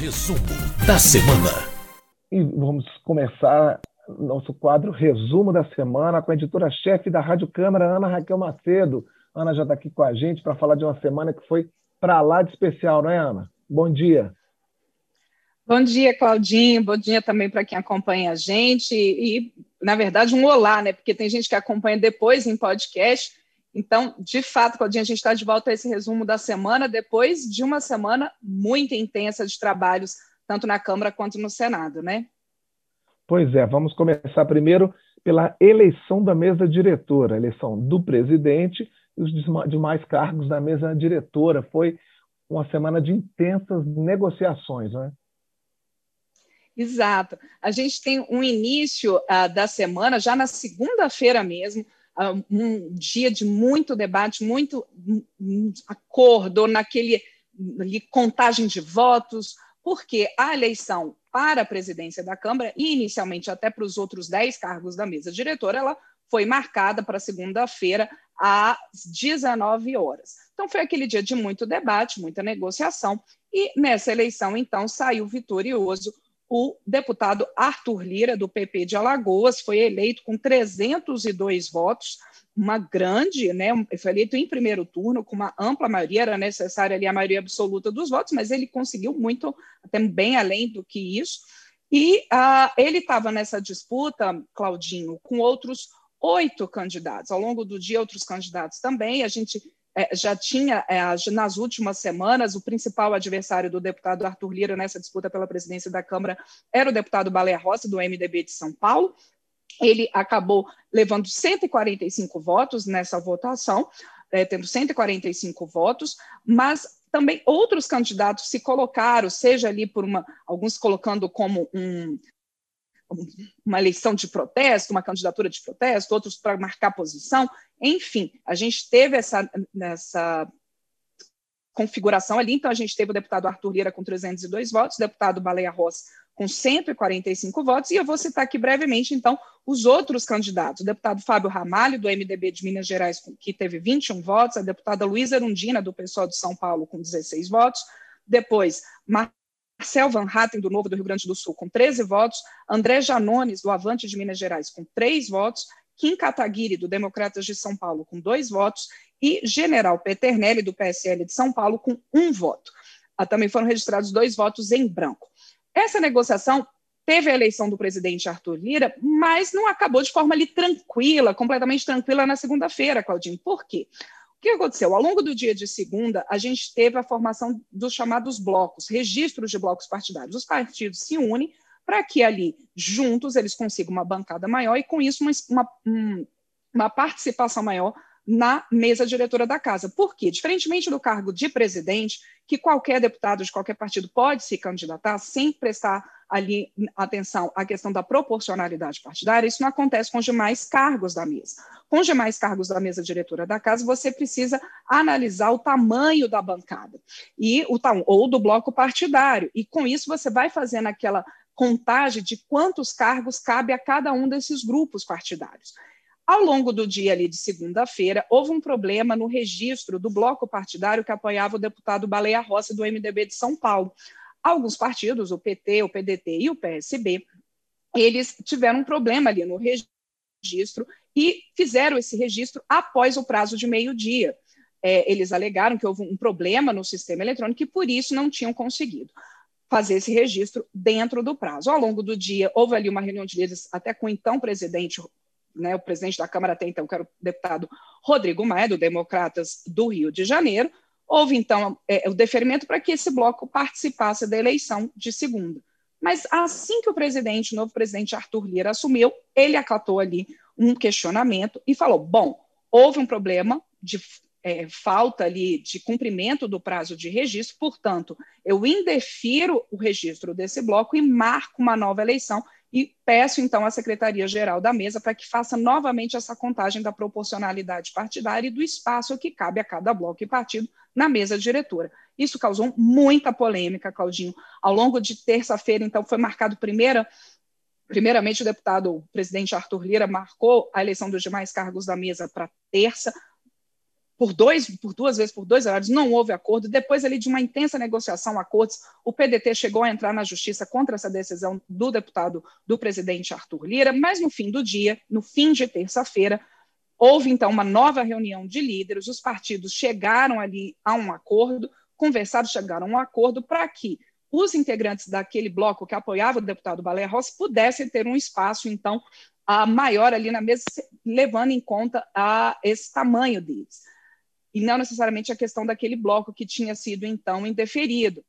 Resumo da semana. E vamos começar nosso quadro Resumo da Semana com a editora-chefe da Rádio Câmara, Ana Raquel Macedo. Ana já está aqui com a gente para falar de uma semana que foi para lá de especial, não é, Ana? Bom dia. Bom dia, Claudinho. Bom dia também para quem acompanha a gente. E, na verdade, um olá, né? Porque tem gente que acompanha depois em podcast. Então, de fato, Claudinha, a gente está de volta a esse resumo da semana, depois de uma semana muito intensa de trabalhos, tanto na Câmara quanto no Senado, né? Pois é, vamos começar primeiro pela eleição da mesa diretora, a eleição do presidente e os demais cargos da mesa diretora. Foi uma semana de intensas negociações, não é? Exato. A gente tem um início uh, da semana, já na segunda-feira mesmo, um dia de muito debate, muito acordo naquele contagem de votos, porque a eleição para a presidência da Câmara, e inicialmente até para os outros dez cargos da mesa diretora, ela foi marcada para segunda-feira às 19 horas. Então foi aquele dia de muito debate, muita negociação, e nessa eleição, então, saiu vitorioso o deputado Arthur Lira, do PP de Alagoas, foi eleito com 302 votos, uma grande, né, foi eleito em primeiro turno, com uma ampla maioria, era necessária ali a maioria absoluta dos votos, mas ele conseguiu muito, até bem além do que isso. E uh, ele estava nessa disputa, Claudinho, com outros oito candidatos. Ao longo do dia, outros candidatos também. A gente já tinha, é, nas últimas semanas, o principal adversário do deputado Arthur Lira nessa disputa pela presidência da Câmara era o deputado Baleia Rossi, do MDB de São Paulo. Ele acabou levando 145 votos nessa votação, é, tendo 145 votos, mas também outros candidatos se colocaram, seja ali por uma, alguns colocando como um, uma eleição de protesto, uma candidatura de protesto, outros para marcar posição. Enfim, a gente teve essa, essa configuração ali. Então, a gente teve o deputado Arthur Lira com 302 votos, o deputado Baleia Rossi com 145 votos, e eu vou citar aqui brevemente, então, os outros candidatos. O deputado Fábio Ramalho, do MDB de Minas Gerais, que teve 21 votos, a deputada Luísa Erundina, do PSOL de São Paulo, com 16 votos, depois, Marcel Van Hatten, do Novo do Rio Grande do Sul, com 13 votos, André Janones, do Avante de Minas Gerais, com 3 votos, Kim Kataguiri, do Democratas de São Paulo, com 2 votos, e General Peternelli, do PSL de São Paulo, com um voto. Ah, também foram registrados dois votos em branco. Essa negociação teve a eleição do presidente Arthur Lira, mas não acabou de forma ali tranquila, completamente tranquila na segunda-feira, Claudinho. Por quê? O que aconteceu? Ao longo do dia de segunda, a gente teve a formação dos chamados blocos, registros de blocos partidários. Os partidos se unem para que ali, juntos, eles consigam uma bancada maior e, com isso, uma, uma, uma participação maior na mesa diretora da casa. Por quê? Diferentemente do cargo de presidente, que qualquer deputado de qualquer partido pode se candidatar sem prestar ali atenção à questão da proporcionalidade partidária, isso não acontece com os demais cargos da mesa. Com os demais cargos da mesa diretora da casa, você precisa analisar o tamanho da bancada e o ou do bloco partidário. E com isso você vai fazendo aquela contagem de quantos cargos cabe a cada um desses grupos partidários. Ao longo do dia ali de segunda-feira, houve um problema no registro do bloco partidário que apoiava o deputado Baleia Rossi do MDB de São Paulo. Alguns partidos, o PT, o PDT e o PSB, eles tiveram um problema ali no registro e fizeram esse registro após o prazo de meio-dia. É, eles alegaram que houve um problema no sistema eletrônico e por isso não tinham conseguido fazer esse registro dentro do prazo. Ao longo do dia, houve ali uma reunião de líderes até com o então presidente, né, o presidente da Câmara até então, que era o deputado Rodrigo Maia, do Democratas do Rio de Janeiro, Houve, então, é, o deferimento para que esse bloco participasse da eleição de segunda. Mas assim que o presidente, o novo presidente Arthur Lira assumiu, ele acatou ali um questionamento e falou: bom, houve um problema de é, falta ali de cumprimento do prazo de registro, portanto, eu indefiro o registro desse bloco e marco uma nova eleição e peço então à Secretaria-Geral da Mesa para que faça novamente essa contagem da proporcionalidade partidária e do espaço que cabe a cada bloco e partido na mesa diretora. Isso causou muita polêmica, Claudinho. Ao longo de terça-feira, então, foi marcado primeira Primeiramente, o deputado o presidente Arthur Lira marcou a eleição dos demais cargos da mesa para terça. Por, dois, por duas vezes, por dois horários, não houve acordo. Depois ali de uma intensa negociação, acordos, o PDT chegou a entrar na justiça contra essa decisão do deputado, do presidente Arthur Lira, mas no fim do dia, no fim de terça-feira, houve então uma nova reunião de líderes, os partidos chegaram ali a um acordo, conversaram, chegaram a um acordo para que os integrantes daquele bloco que apoiava o deputado Baleia Rossi pudessem ter um espaço, então, maior ali na mesa, levando em conta a esse tamanho deles e não necessariamente a questão daquele bloco que tinha sido então indeferido.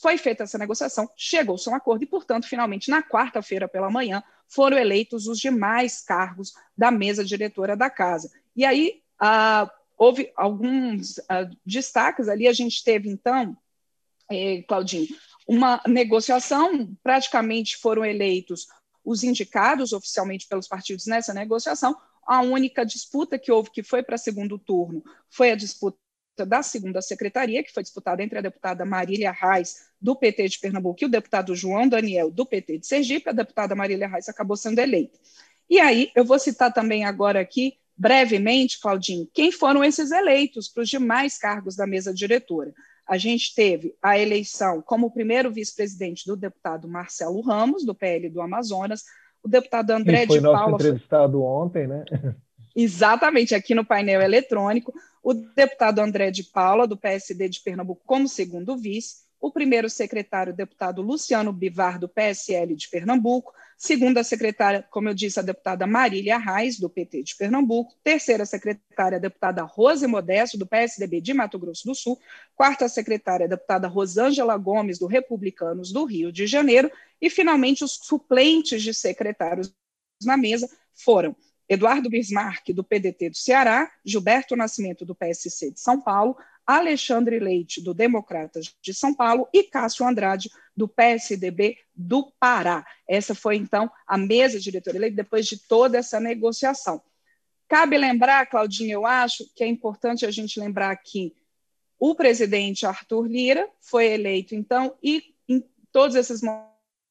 Foi feita essa negociação, chegou-se a um acordo e, portanto, finalmente, na quarta-feira pela manhã, foram eleitos os demais cargos da mesa diretora da casa. E aí ah, houve alguns ah, destaques ali. A gente teve, então, eh, Claudinho, uma negociação, praticamente foram eleitos os indicados oficialmente pelos partidos nessa negociação, a única disputa que houve, que foi para segundo turno, foi a disputa da segunda secretaria, que foi disputada entre a deputada Marília Reis, do PT de Pernambuco, e o deputado João Daniel, do PT de Sergipe. A deputada Marília Reis acabou sendo eleita. E aí, eu vou citar também agora aqui, brevemente, Claudinho, quem foram esses eleitos para os demais cargos da mesa diretora. A gente teve a eleição como primeiro vice-presidente do deputado Marcelo Ramos, do PL do Amazonas, o deputado André que foi de nosso Paula. entrevistado ontem, né? Exatamente, aqui no painel eletrônico. O deputado André de Paula, do PSD de Pernambuco, como segundo vice o primeiro secretário, deputado Luciano Bivar, do PSL de Pernambuco, segunda secretária, como eu disse, a deputada Marília Reis, do PT de Pernambuco, terceira secretária, a deputada Rose Modesto, do PSDB de Mato Grosso do Sul, quarta secretária, a deputada Rosângela Gomes, do Republicanos do Rio de Janeiro, e, finalmente, os suplentes de secretários na mesa foram Eduardo Bismarck, do PDT do Ceará, Gilberto Nascimento, do PSC de São Paulo, Alexandre Leite, do Democratas de São Paulo, e Cássio Andrade, do PSDB do Pará. Essa foi, então, a mesa diretora eleita depois de toda essa negociação. Cabe lembrar, Claudinha, eu acho que é importante a gente lembrar que o presidente Arthur Lira foi eleito, então, e em todos esses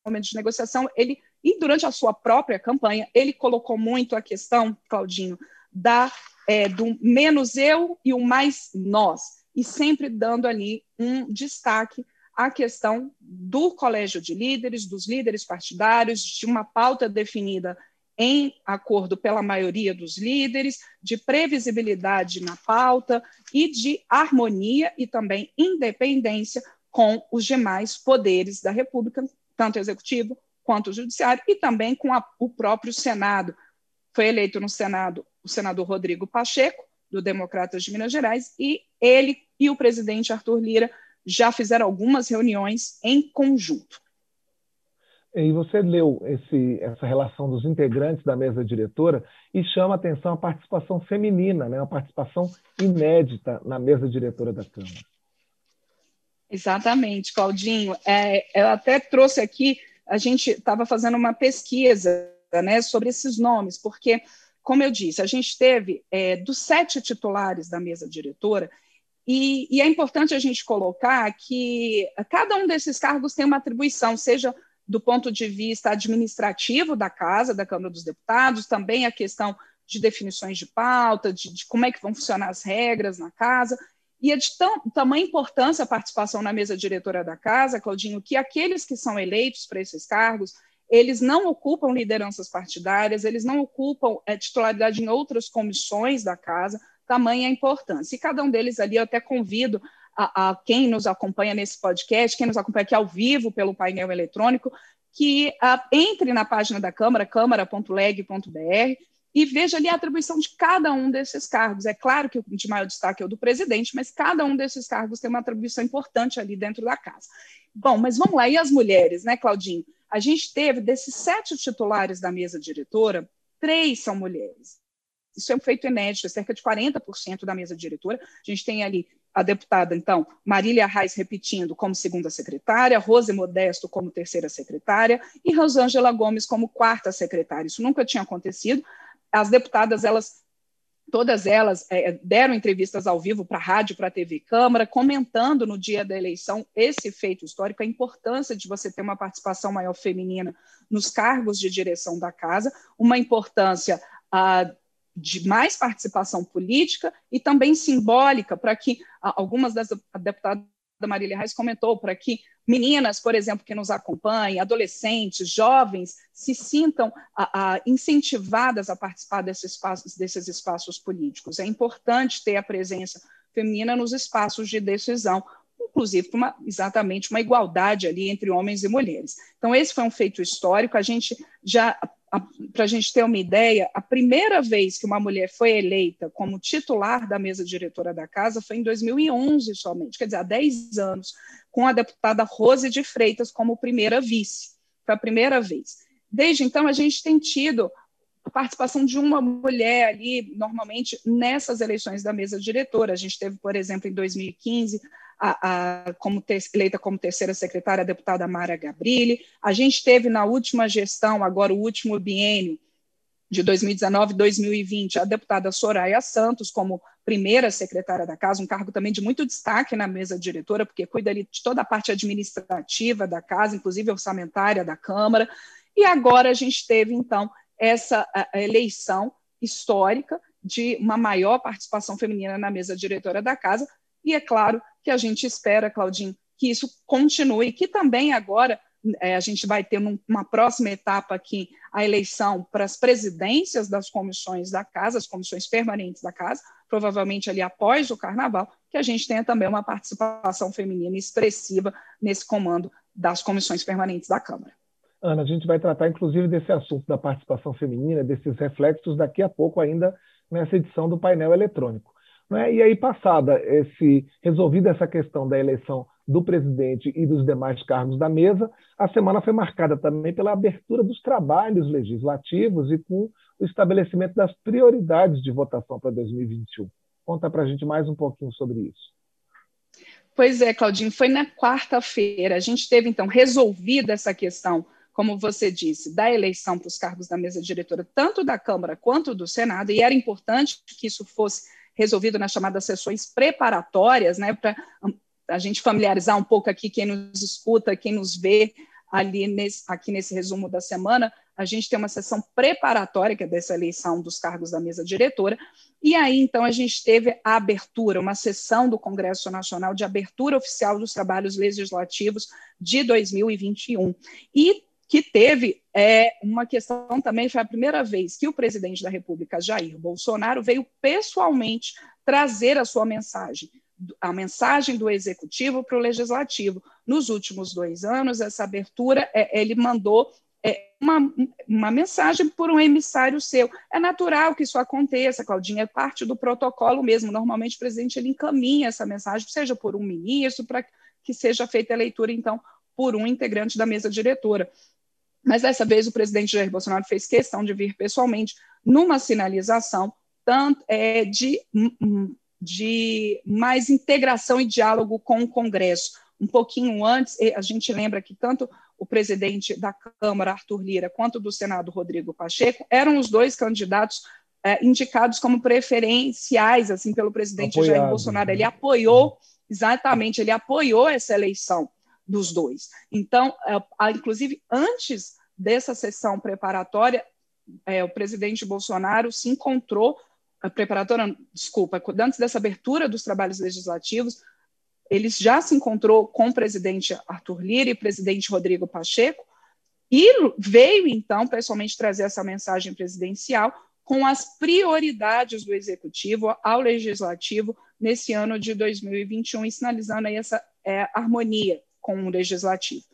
momentos de negociação, ele, e durante a sua própria campanha, ele colocou muito a questão, Claudinho, da, é, do menos eu e o mais nós e sempre dando ali um destaque à questão do colégio de líderes, dos líderes partidários, de uma pauta definida em acordo pela maioria dos líderes, de previsibilidade na pauta e de harmonia e também independência com os demais poderes da República, tanto executivo quanto o judiciário, e também com a, o próprio Senado. Foi eleito no Senado o senador Rodrigo Pacheco, do Democratas de Minas Gerais, e ele e o presidente Arthur Lira já fizeram algumas reuniões em conjunto. E você leu esse, essa relação dos integrantes da mesa diretora e chama a atenção a participação feminina, né? uma participação inédita na mesa diretora da Câmara. Exatamente, Claudinho. É, eu até trouxe aqui, a gente estava fazendo uma pesquisa né, sobre esses nomes, porque como eu disse, a gente teve é, dos sete titulares da mesa diretora, e, e, é importante a gente colocar que cada um desses cargos tem uma atribuição, seja do ponto de vista administrativo da casa, da Câmara dos Deputados, também a questão de definições de pauta, de, de como é que vão funcionar as regras na casa, e é de tão, tamanha importância a participação na mesa diretora da casa, Claudinho, que aqueles que são eleitos para esses cargos, eles não ocupam lideranças partidárias, eles não ocupam é, titularidade em outras comissões da casa, tamanha a importância. E cada um deles ali, eu até convido a, a quem nos acompanha nesse podcast, quem nos acompanha aqui ao vivo pelo painel eletrônico, que a, entre na página da Câmara, câmara.leg.br, e veja ali a atribuição de cada um desses cargos. É claro que o de maior destaque é o do presidente, mas cada um desses cargos tem uma atribuição importante ali dentro da casa. Bom, mas vamos lá, e as mulheres, né, Claudinho? A gente teve, desses sete titulares da mesa diretora, três são mulheres. Isso é um feito inédito, é cerca de 40% da mesa diretora. A gente tem ali a deputada, então, Marília Reis repetindo como segunda secretária, Rose Modesto como terceira secretária e Rosângela Gomes como quarta secretária. Isso nunca tinha acontecido. As deputadas, elas todas elas é, deram entrevistas ao vivo para a rádio, para a TV Câmara, comentando no dia da eleição esse feito histórico, a importância de você ter uma participação maior feminina nos cargos de direção da casa, uma importância ah, de mais participação política e também simbólica para que algumas das a deputada Marília Reis comentou para que meninas, por exemplo, que nos acompanhem, adolescentes, jovens, se sintam a, a, incentivadas a participar desses espaços, desses espaços políticos. É importante ter a presença feminina nos espaços de decisão, inclusive uma, exatamente uma igualdade ali entre homens e mulheres. Então, esse foi um feito histórico. A gente já para a gente ter uma ideia, a primeira vez que uma mulher foi eleita como titular da mesa diretora da casa foi em 2011 somente, quer dizer, há 10 anos, com a deputada Rose de Freitas como primeira vice. Foi a primeira vez. Desde então, a gente tem tido a participação de uma mulher ali, normalmente, nessas eleições da mesa diretora. A gente teve, por exemplo, em 2015, a, a, como eleita como terceira secretária a deputada Mara Gabrilli. A gente teve na última gestão, agora o último biênio, de 2019 2020, a deputada Soraya Santos como primeira secretária da casa, um cargo também de muito destaque na mesa diretora, porque cuida ali de toda a parte administrativa da casa, inclusive orçamentária da Câmara. E agora a gente teve, então, essa eleição histórica de uma maior participação feminina na mesa diretora da casa, e é claro que a gente espera, Claudinho, que isso continue, que também agora é, a gente vai ter uma próxima etapa aqui a eleição para as presidências das comissões da casa, as comissões permanentes da casa, provavelmente ali após o carnaval, que a gente tenha também uma participação feminina expressiva nesse comando das comissões permanentes da Câmara. Ana, a gente vai tratar inclusive desse assunto da participação feminina, desses reflexos daqui a pouco ainda nessa edição do painel eletrônico. Né? E aí, passada esse, resolvida essa questão da eleição do presidente e dos demais cargos da mesa, a semana foi marcada também pela abertura dos trabalhos legislativos e com o estabelecimento das prioridades de votação para 2021. Conta para a gente mais um pouquinho sobre isso. Pois é, Claudinho, foi na quarta-feira. A gente teve, então, resolvida essa questão, como você disse, da eleição para os cargos da mesa diretora, tanto da Câmara quanto do Senado, e era importante que isso fosse resolvido nas chamadas sessões preparatórias, né, para a gente familiarizar um pouco aqui quem nos escuta, quem nos vê ali nesse, aqui nesse resumo da semana, a gente tem uma sessão preparatória, que é dessa eleição dos cargos da mesa diretora, e aí, então, a gente teve a abertura, uma sessão do Congresso Nacional de abertura oficial dos trabalhos legislativos de 2021. E que teve é, uma questão também, foi a primeira vez que o presidente da República, Jair Bolsonaro, veio pessoalmente trazer a sua mensagem, a mensagem do executivo para o legislativo. Nos últimos dois anos, essa abertura, é, ele mandou é, uma, uma mensagem por um emissário seu. É natural que isso aconteça, Claudinha, é parte do protocolo mesmo. Normalmente o presidente ele encaminha essa mensagem, seja por um ministro, para que seja feita a leitura, então, por um integrante da mesa diretora. Mas dessa vez o presidente Jair Bolsonaro fez questão de vir pessoalmente numa sinalização tanto é, de, hum, hum, de mais integração e diálogo com o Congresso. Um pouquinho antes, a gente lembra que tanto o presidente da Câmara, Arthur Lira, quanto do Senado, Rodrigo Pacheco, eram os dois candidatos é, indicados como preferenciais assim pelo presidente Apoiado. Jair Bolsonaro. Ele apoiou, exatamente, ele apoiou essa eleição dos dois. Então, é, inclusive, antes dessa sessão preparatória, é, o presidente Bolsonaro se encontrou, preparatória, desculpa, antes dessa abertura dos trabalhos legislativos, ele já se encontrou com o presidente Arthur Lira e o presidente Rodrigo Pacheco, e veio, então, pessoalmente trazer essa mensagem presidencial com as prioridades do executivo ao legislativo nesse ano de 2021 e sinalizando aí essa é, harmonia com o legislativo.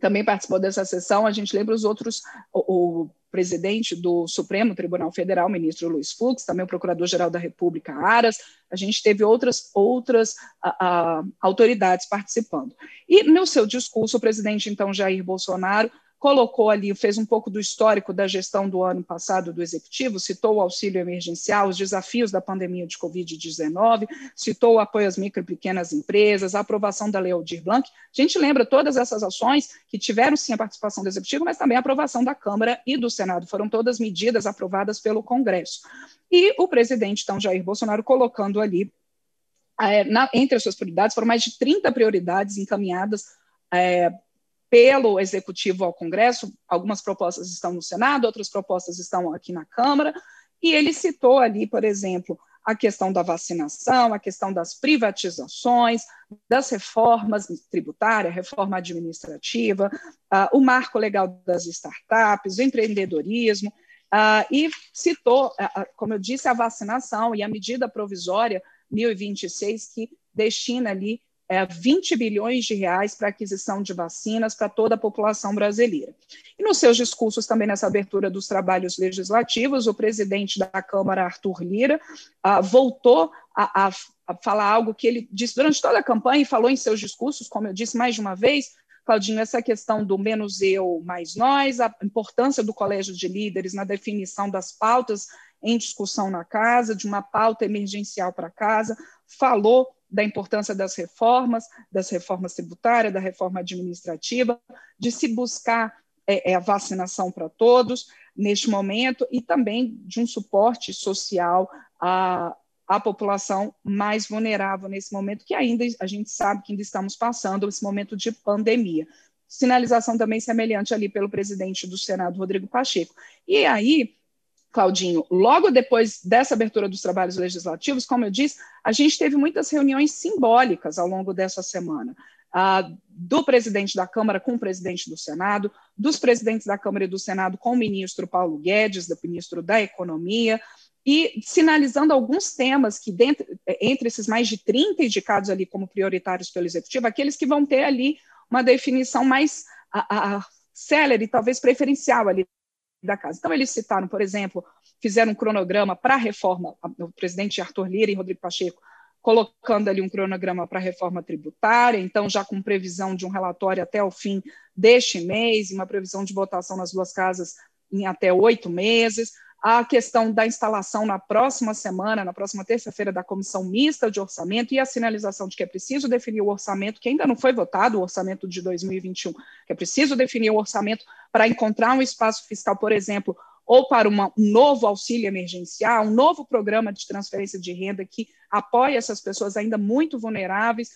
Também participou dessa sessão, a gente lembra os outros, o, o presidente do Supremo Tribunal Federal, ministro Luiz Fux, também o procurador-geral da República, Aras, a gente teve outras, outras a, a, autoridades participando. E no seu discurso, o presidente, então, Jair Bolsonaro, colocou ali, fez um pouco do histórico da gestão do ano passado do executivo, citou o auxílio emergencial, os desafios da pandemia de Covid-19, citou o apoio às micro e pequenas empresas, a aprovação da Lei Aldir Blanc. A gente lembra todas essas ações que tiveram sim a participação do executivo, mas também a aprovação da Câmara e do Senado. Foram todas medidas aprovadas pelo Congresso. E o presidente, então, Jair Bolsonaro, colocando ali é, na, entre as suas prioridades, foram mais de 30 prioridades encaminhadas é, pelo Executivo ao Congresso. Algumas propostas estão no Senado, outras propostas estão aqui na Câmara. E ele citou ali, por exemplo, a questão da vacinação, a questão das privatizações, das reformas tributárias, reforma administrativa, uh, o marco legal das startups, o empreendedorismo, uh, e citou, uh, como eu disse, a vacinação e a medida provisória 1026, que destina ali é, 20 bilhões de reais para aquisição de vacinas para toda a população brasileira. E nos seus discursos também nessa abertura dos trabalhos legislativos, o presidente da Câmara, Arthur Lira, uh, voltou a, a, a, falar algo que ele disse durante toda a campanha e falou em seus discursos, como eu disse mais de uma vez, Claudinho, essa questão do menos eu, mais nós, a importância do colégio de líderes na definição das pautas em discussão na casa, de uma pauta emergencial para casa, falou da importância das reformas, das reformas tributárias, da reforma administrativa, de se buscar é, é, a vacinação para todos neste momento e também de um suporte social à, à população mais vulnerável nesse momento, que ainda a gente sabe que ainda estamos passando esse momento de pandemia. Sinalização também semelhante ali pelo presidente do Senado, Rodrigo Pacheco. E aí, Claudinho, logo depois dessa abertura dos trabalhos legislativos, como eu disse, a gente teve muitas reuniões simbólicas ao longo dessa semana. Uh, do presidente da Câmara com o presidente do Senado, dos presidentes da Câmara e do Senado com o ministro Paulo Guedes, do ministro da Economia, e sinalizando alguns temas que, dentro, entre esses mais de 30 indicados ali como prioritários pelo Executivo, aqueles que vão ter ali uma definição mais a, célere, talvez preferencial ali da casa. Então, eles citaram, por exemplo, fizeram um cronograma para a reforma, o presidente Arthur Lira e Rodrigo Pacheco, colocando ali um cronograma para a reforma tributária, então já com previsão de um relatório até o fim deste mês, e uma previsão de votação nas duas casas em até oito meses a questão da instalação na próxima semana, na próxima terça-feira, da comissão mista de orçamento e a sinalização de que é preciso definir o orçamento, que ainda não foi votado, o orçamento de 2021, que é preciso definir o orçamento para encontrar um espaço fiscal, por exemplo, ou para uma, um novo auxílio emergencial, um novo programa de transferência de renda que apoie essas pessoas ainda muito vulneráveis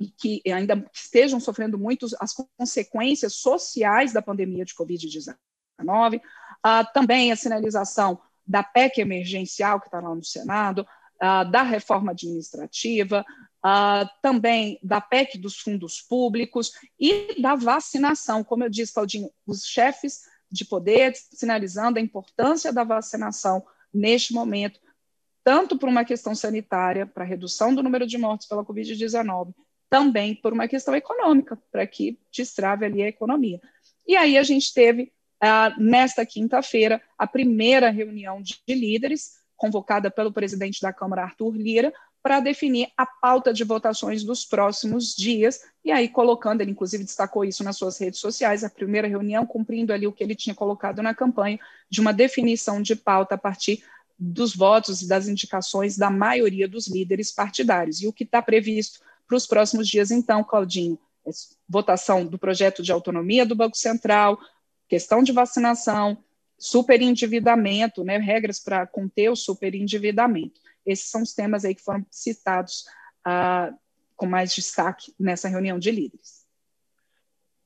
e que ainda estejam sofrendo muito as consequências sociais da pandemia de Covid-19 Uh, também a sinalização da PEC emergencial, que está lá no Senado, uh, da reforma administrativa, uh, também da PEC dos fundos públicos e da vacinação. Como eu disse, Claudinho, os chefes de poder sinalizando a importância da vacinação neste momento, tanto por uma questão sanitária, para redução do número de mortes pela Covid-19, também por uma questão econômica, para que destrave ali a economia. E aí a gente teve uh, nesta quinta-feira, a primeira reunião de líderes, convocada pelo presidente da Câmara, Arthur Lira, para definir a pauta de votações dos próximos dias, e aí colocando, ele inclusive destacou isso nas suas redes sociais, a primeira reunião cumprindo ali o que ele tinha colocado na campanha, de uma definição de pauta a partir dos votos e das indicações da maioria dos líderes partidários. E o que está previsto para os próximos dias, então, Claudinho, é votação do projeto de autonomia do Banco Central, questão de vacinação, superendividamento, né, regras para conter o superendividamento. Esses são os temas aí que foram citados ah, com mais destaque nessa reunião de líderes.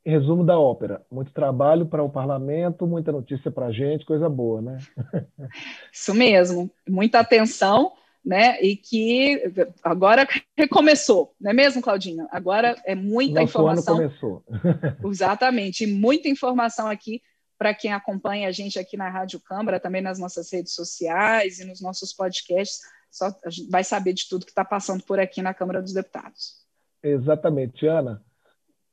Resumo da ópera: muito trabalho para o parlamento, muita notícia para a gente, coisa boa, né? Isso mesmo, muita atenção, né? E que agora recomeçou, não é mesmo, Claudinha? Agora é muita Nosso informação. Ano começou. Exatamente, muita informação aqui para quem acompanha a gente aqui na Rádio Câmara, também nas nossas redes sociais e nos nossos podcasts, só vai saber de tudo que está passando por aqui na Câmara dos Deputados. Exatamente, Ana.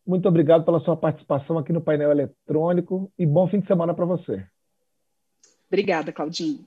Muito obrigado pela sua participação aqui no painel eletrônico e bom fim de semana para você. Obrigada, Claudinho.